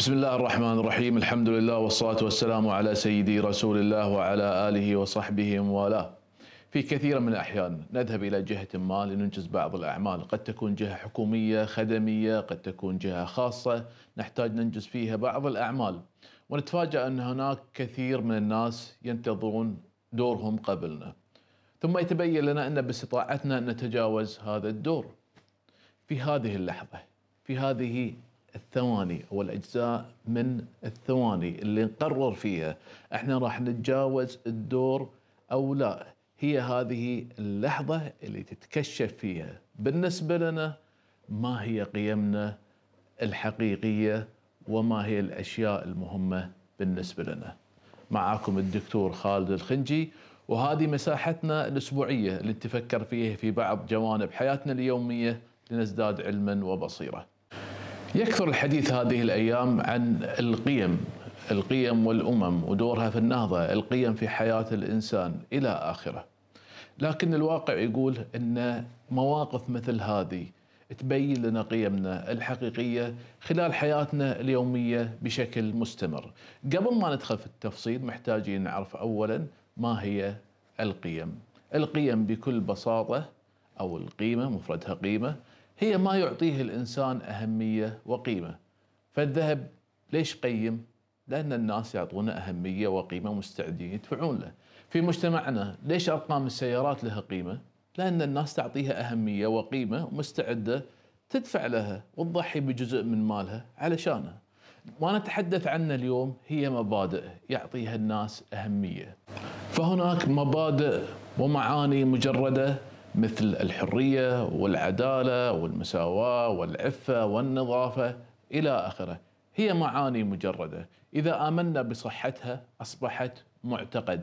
بسم الله الرحمن الرحيم الحمد لله والصلاة والسلام على سيدي رسول الله وعلى آله وصحبه وموالاه في كثير من الأحيان نذهب إلى جهة ما لننجز بعض الأعمال قد تكون جهة حكومية خدمية قد تكون جهة خاصة نحتاج ننجز فيها بعض الأعمال ونتفاجأ أن هناك كثير من الناس ينتظرون دورهم قبلنا ثم يتبين لنا أن باستطاعتنا أن نتجاوز هذا الدور في هذه اللحظة في هذه الثواني أو الأجزاء من الثواني اللي نقرر فيها إحنا راح نتجاوز الدور أو لا هي هذه اللحظة اللي تتكشف فيها بالنسبة لنا ما هي قيمنا الحقيقية وما هي الأشياء المهمة بالنسبة لنا. معاكم الدكتور خالد الخنجي وهذه مساحتنا الأسبوعية اللي نتفكر فيها في بعض جوانب حياتنا اليومية لنزداد علما وبصيرة. يكثر الحديث هذه الأيام عن القيم القيم والأمم ودورها في النهضة، القيم في حياة الإنسان إلى آخرة. لكن الواقع يقول إن مواقف مثل هذه تبين لنا قيمنا الحقيقية خلال حياتنا اليومية بشكل مستمر. قبل ما ندخل في التفصيل محتاجين نعرف اولا ما هي القيم. القيم بكل بساطة أو القيمة مفردها قيمة هي ما يعطيه الإنسان أهمية وقيمة. فالذهب ليش قيم؟ لأن الناس يعطونه أهمية وقيمة مستعدين يدفعون له. في مجتمعنا ليش أرقام السيارات لها قيمة؟ لأن الناس تعطيها أهمية وقيمة ومستعدة تدفع لها وتضحي بجزء من مالها علشانها. ما نتحدث عنه اليوم هي مبادئ يعطيها الناس أهمية. فهناك مبادئ ومعاني مجردة مثل الحرية والعدالة والمساواة والعفة والنظافة إلى آخره. هي معاني مجردة، إذا آمنا بصحتها أصبحت معتقد،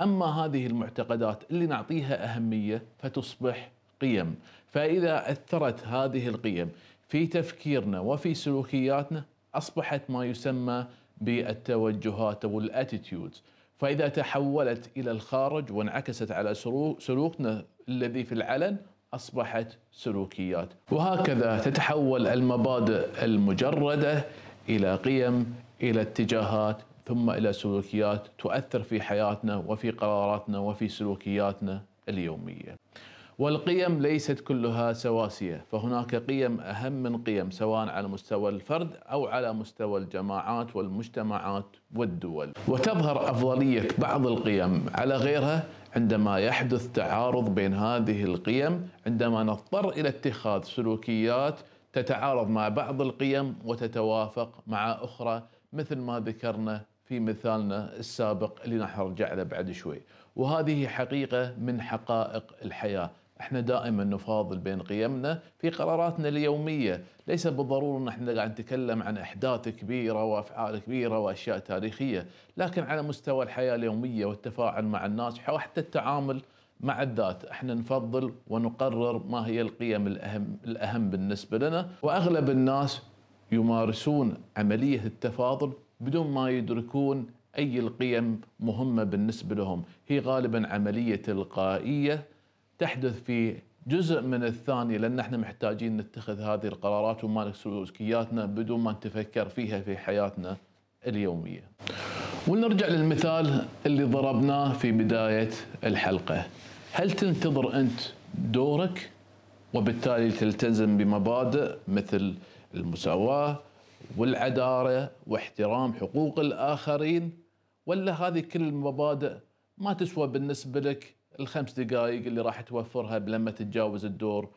أما هذه المعتقدات اللي نعطيها أهمية فتصبح قيم، فإذا أثرت هذه القيم في تفكيرنا وفي سلوكياتنا أصبحت ما يسمى بالتوجهات أو الاتيتيودز، فإذا تحولت إلى الخارج وانعكست على سلوكنا الذي في العلن أصبحت سلوكيات، وهكذا تتحول المبادئ المجردة إلى قيم إلى اتجاهات ثم إلى سلوكيات تؤثر في حياتنا وفي قراراتنا وفي سلوكياتنا اليومية. والقيم ليست كلها سواسية، فهناك قيم أهم من قيم سواء على مستوى الفرد أو على مستوى الجماعات والمجتمعات والدول. وتظهر أفضلية بعض القيم على غيرها عندما يحدث تعارض بين هذه القيم، عندما نضطر إلى اتخاذ سلوكيات تتعارض مع بعض القيم وتتوافق مع أخرى مثل ما ذكرنا في مثالنا السابق اللي راح نرجع له بعد شوي. وهذه حقيقة من حقائق الحياة. إحنا دائما نفاضل بين قيمنا في قراراتنا اليومية. ليس بالضرورة أن إحنا قاعد نتكلم عن أحداث كبيرة وأفعال كبيرة وأشياء تاريخية لكن على مستوى الحياة اليومية والتفاعل مع الناس وحتى التعامل مع الذات إحنا نفضل ونقرر ما هي القيم الأهم الأهم بالنسبة لنا. وأغلب الناس يمارسون عملية التفاضل بدون ما يدركون أي القيم مهمة بالنسبة لهم، هي غالبا عملية تلقائية تحدث في جزء من الثانية لأن إحنا محتاجين نتخذ هذه القرارات ومالك سلوكياتنا بدون ما نتفكر فيها في حياتنا اليومية. ونرجع للمثال اللي ضربناه في بداية الحلقة. هل تنتظر أنت دورك وبالتالي تلتزم بمبادئ مثل المساواة والعدالة واحترام حقوق الآخرين ولا هذه كل المبادئ ما تسوى بالنسبة لك الخمس دقائق اللي راح توفرها لما تتجاوز الدور.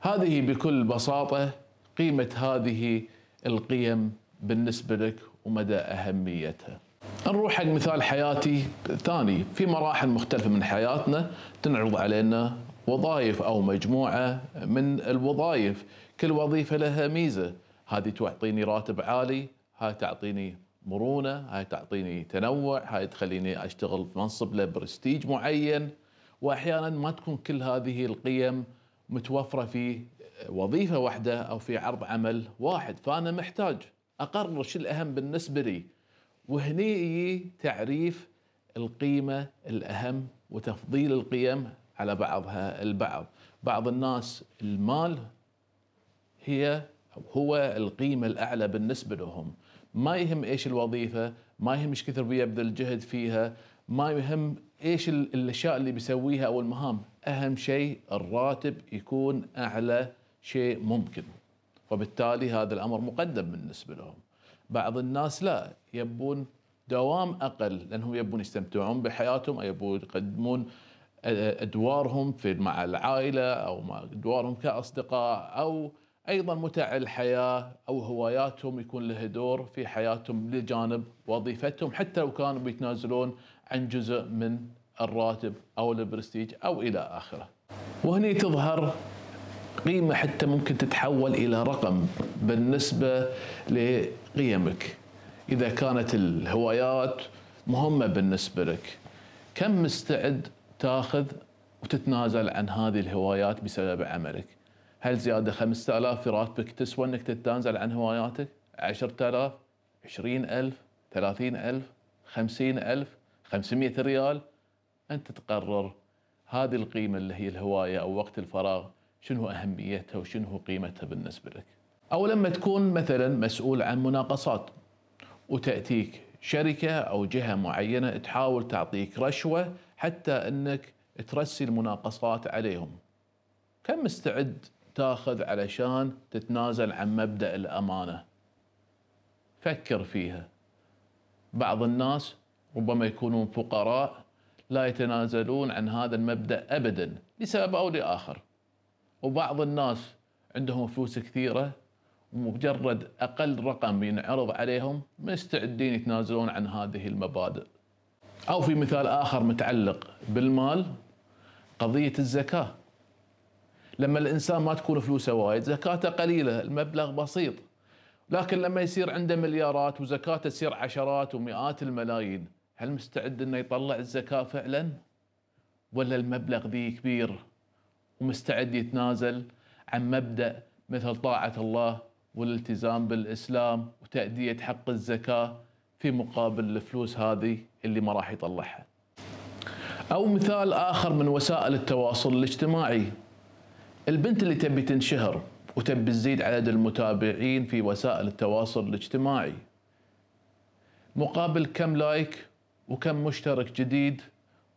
هذه بكل بساطة قيمة هذه القيم بالنسبة لك ومدى أهميتها. نروح حق مثال حياتي ثاني. في مراحل مختلفة من حياتنا تنعرض علينا وظائف أو مجموعة من الوظائف، كل وظيفة لها ميزة، هذه تعطيني راتب عالي هاي تعطيني مرونة هاي تعطيني تنوع هاي تخليني أشتغل في منصب له برستيج معين. وأحيانا ما تكون كل هذه القيم متوفرة في وظيفة واحدة أو في عرض عمل واحد فأنا محتاج أقرر شو الأهم بالنسبة لي. وهني يجي تعريف القيمة الأهم وتفضيل القيم على بعضها البعض. بعض الناس المال هي هو القيمة الأعلى بالنسبة لهم. ما يهم إيش الوظيفة ما يهم إيش كثر بيبذل جهد فيها ما يهم إيش الأشياء اللي بيسويها أو المهام؟ أهم شيء الراتب يكون أعلى شيء ممكن. وبالتالي هذا الأمر مقدم بالنسبة لهم. بعض الناس لا يبون دوام أقل لأنهم يبون يستمتعون بحياتهم أو يبون يقدمون أدوارهم في مع العائلة أو مع أدوارهم كأصدقاء أو أيضا متع الحياة أو هواياتهم يكون له دور في حياتهم لجانب وظيفتهم حتى لو كانوا بيتنازلون عن جزء من الراتب أو البرستيج أو إلى آخره. وهني تظهر قيمة حتى ممكن تتحول إلى رقم بالنسبة لقيمك. إذا كانت الهوايات مهمة بالنسبة لك كم مستعد تاخذ وتتنازل عن هذه الهوايات بسبب عملك هل زيادة 5000 في راتبك تسوى انك تتنازل عن هواياتك 10000 20000 30000 50000 500 ريال أنت تقرر هذه القيمة اللي هي الهواية أو وقت الفراغ شنو أهميتها وشنو قيمتها بالنسبة لك؟ أو لما تكون مثلا مسؤول عن مناقصات وتأتيك شركة أو جهة معينة تحاول تعطيك رشوة حتى أنك ترسي المناقصات عليهم. كم مستعد تاخذ علشان تتنازل عن مبدأ الأمانة؟ فكر فيها. بعض الناس ربما يكونون فقراء لا يتنازلون عن هذا المبدأ أبدا لسبب أو لآخر. وبعض الناس عندهم فلوس كثيرة ومجرد أقل رقم ينعرض عليهم مستعدين يتنازلون عن هذه المبادئ. أو في مثال آخر متعلق بالمال قضية الزكاة. لما الإنسان ما تكون فلوسه وايد زكاته قليلة المبلغ بسيط. لكن لما يصير عنده مليارات وزكاته تصير عشرات ومئات الملايين هل مستعد إنه يطلع الزكاة فعلا؟ ولا المبلغ ذي كبير ومستعد يتنازل عن مبدأ مثل طاعة الله والالتزام بالإسلام وتأدية حق الزكاة في مقابل الفلوس هذه اللي ما راح يطلعها. أو مثال آخر من وسائل التواصل الاجتماعي. البنت اللي تبي تنشهر وتبي تزيد عدد المتابعين في وسائل التواصل الاجتماعي. مقابل كم لايك؟ وكم مشترك جديد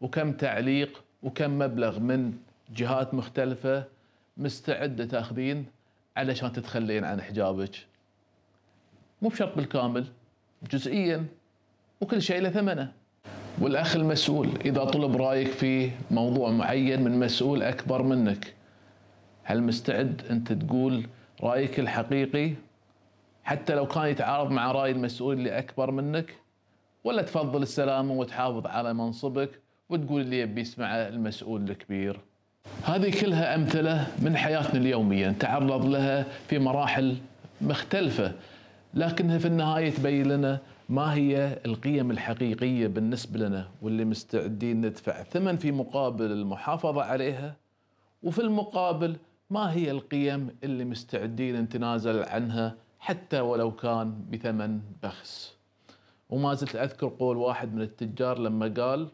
وكم تعليق وكم مبلغ من جهات مختلفة مستعدة تاخذين علشان تتخلين عن حجابك. مو بشرط بالكامل جزئيا وكل شيء له ثمنه. والأخ المسؤول إذا طلب رأيك في موضوع معين من مسؤول أكبر منك هل مستعد أنت تقول رأيك الحقيقي؟ حتى لو كان يتعارض مع رأي المسؤول اللي أكبر منك ولا تفضل السلامة وتحافظ على منصبك وتقول اللي يبي يسمعه المسؤول الكبير. هذه كلها أمثلة من حياتنا اليومية نتعرض لها في مراحل مختلفة لكنها في النهاية تبين لنا ما هي القيم الحقيقية بالنسبة لنا واللي مستعدين ندفع ثمن في مقابل المحافظة عليها وفي المقابل ما هي القيم اللي مستعدين نتنازل عنها حتى ولو كان بثمن بخس. وما زلت أذكر قول واحد من التجار لما قال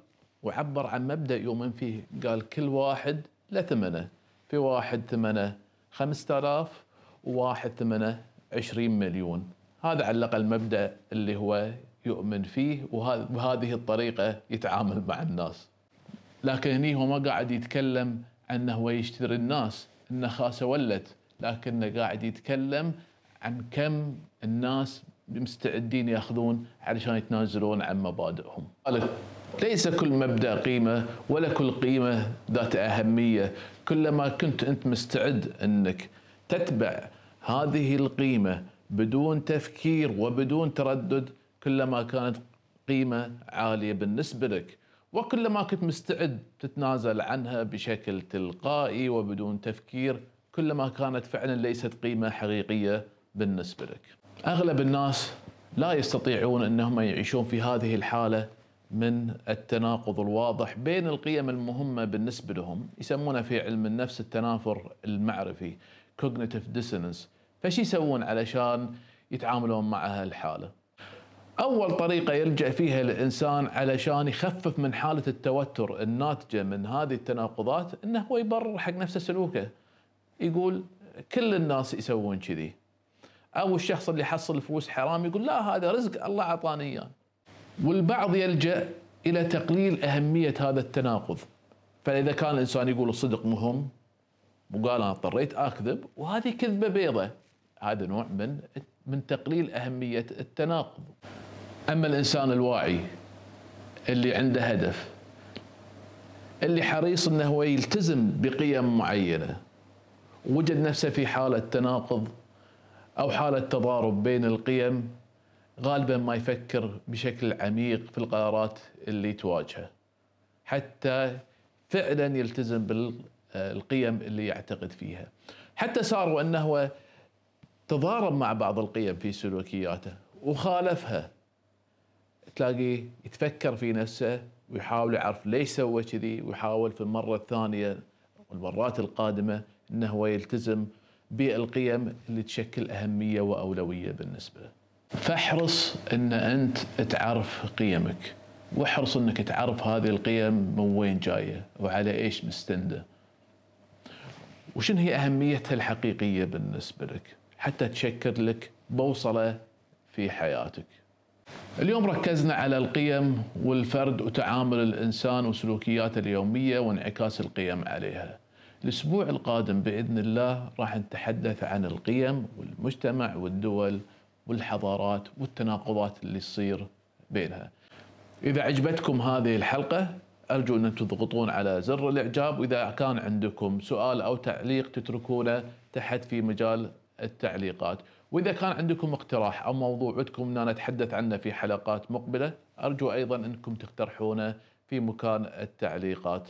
وعبر عن مبدأ يؤمن فيه قال كل واحد له ثمنه. في واحد ثمنه 5000 وواحد ثمنه 20 مليون. هذا على الأقل المبدا اللي هو يؤمن فيه وبهذه الطريقة يتعامل مع الناس. لكن هني هو ما قاعد يتكلم انه هو يشتري الناس إنه خاسه ولت لكنه قاعد يتكلم عن كم الناس مستعدين ياخذون علشان يتنازلون عن مبادئهم. ليس كل مبدأ قيمة ولا كل قيمة ذات أهمية. كلما كنت أنت مستعد أنك تتبع هذه القيمة بدون تفكير وبدون تردد كلما كانت قيمة عالية بالنسبة لك. وكلما كنت مستعد تتنازل عنها بشكل تلقائي وبدون تفكير كلما كانت فعلا ليست قيمة حقيقية بالنسبة لك. أغلب الناس لا يستطيعون أنهم يعيشون في هذه الحالة من التناقض الواضح بين القيم المهمة بالنسبة لهم يسمونه في علم النفس التنافر المعرفي cognitive dissonance. فش يسوون علشان يتعاملون مع هالحاله أول طريقة يلجا فيها الإنسان علشان يخفف من حالة التوتر الناتجة من هذه التناقضات إنه هو يبرر حق نفسه سلوكه. يقول كل الناس يسوون كذي. أو الشخص اللي حصل فلوس حرام يقول لا هذا رزق الله أعطاني إياه. والبعض يلجأ إلى تقليل أهمية هذا التناقض. فإذا كان الإنسان يقول الصدق مهم وقال أنا اضطريت أكذب وهذه كذبة بيضة. هذا نوع من من تقليل أهمية التناقض. أما الإنسان الواعي اللي عنده هدف اللي حريص إنه هو يلتزم بقيم معينة وجد نفسه في حالة تناقض أو حالة تضارب بين القيم غالبا ما يفكر بشكل عميق في القرارات اللي تواجهه حتى فعلا يلتزم بالقيم اللي يعتقد فيها. حتى صار وانه تضارب مع بعض القيم في سلوكياته وخالفها. تلاقيه يتفكر في نفسه ويحاول يعرف ليش سوى كذي ويحاول في المرة الثانية والمرات القادمة إنه هو يلتزم بالقيم اللي تشكل أهمية وأولوية بالنسبة. له فاحرص إن أنت تعرف قيمك واحرص إنك تعرف هذه القيم من وين جاية وعلى إيش مستندة. وشن هي أهميتها الحقيقية بالنسبة لك؟ حتى تشكل لك بوصلة في حياتك. اليوم ركزنا على القيم والفرد وتعامل الإنسان وسلوكياته اليومية وانعكاس القيم عليها. الأسبوع القادم بإذن الله راح نتحدث عن القيم والمجتمع والدول والحضارات والتناقضات اللي تصير بينها. إذا عجبتكم هذه الحلقة أرجو أن تضغطون على زر الإعجاب. وإذا كان عندكم سؤال أو تعليق تتركونه تحت في مجال التعليقات. وإذا كان عندكم اقتراح أو موضوع ودكم أن نتحدث عنه في حلقات مقبلة أرجو أيضا أنكم تقترحونه في مكان التعليقات.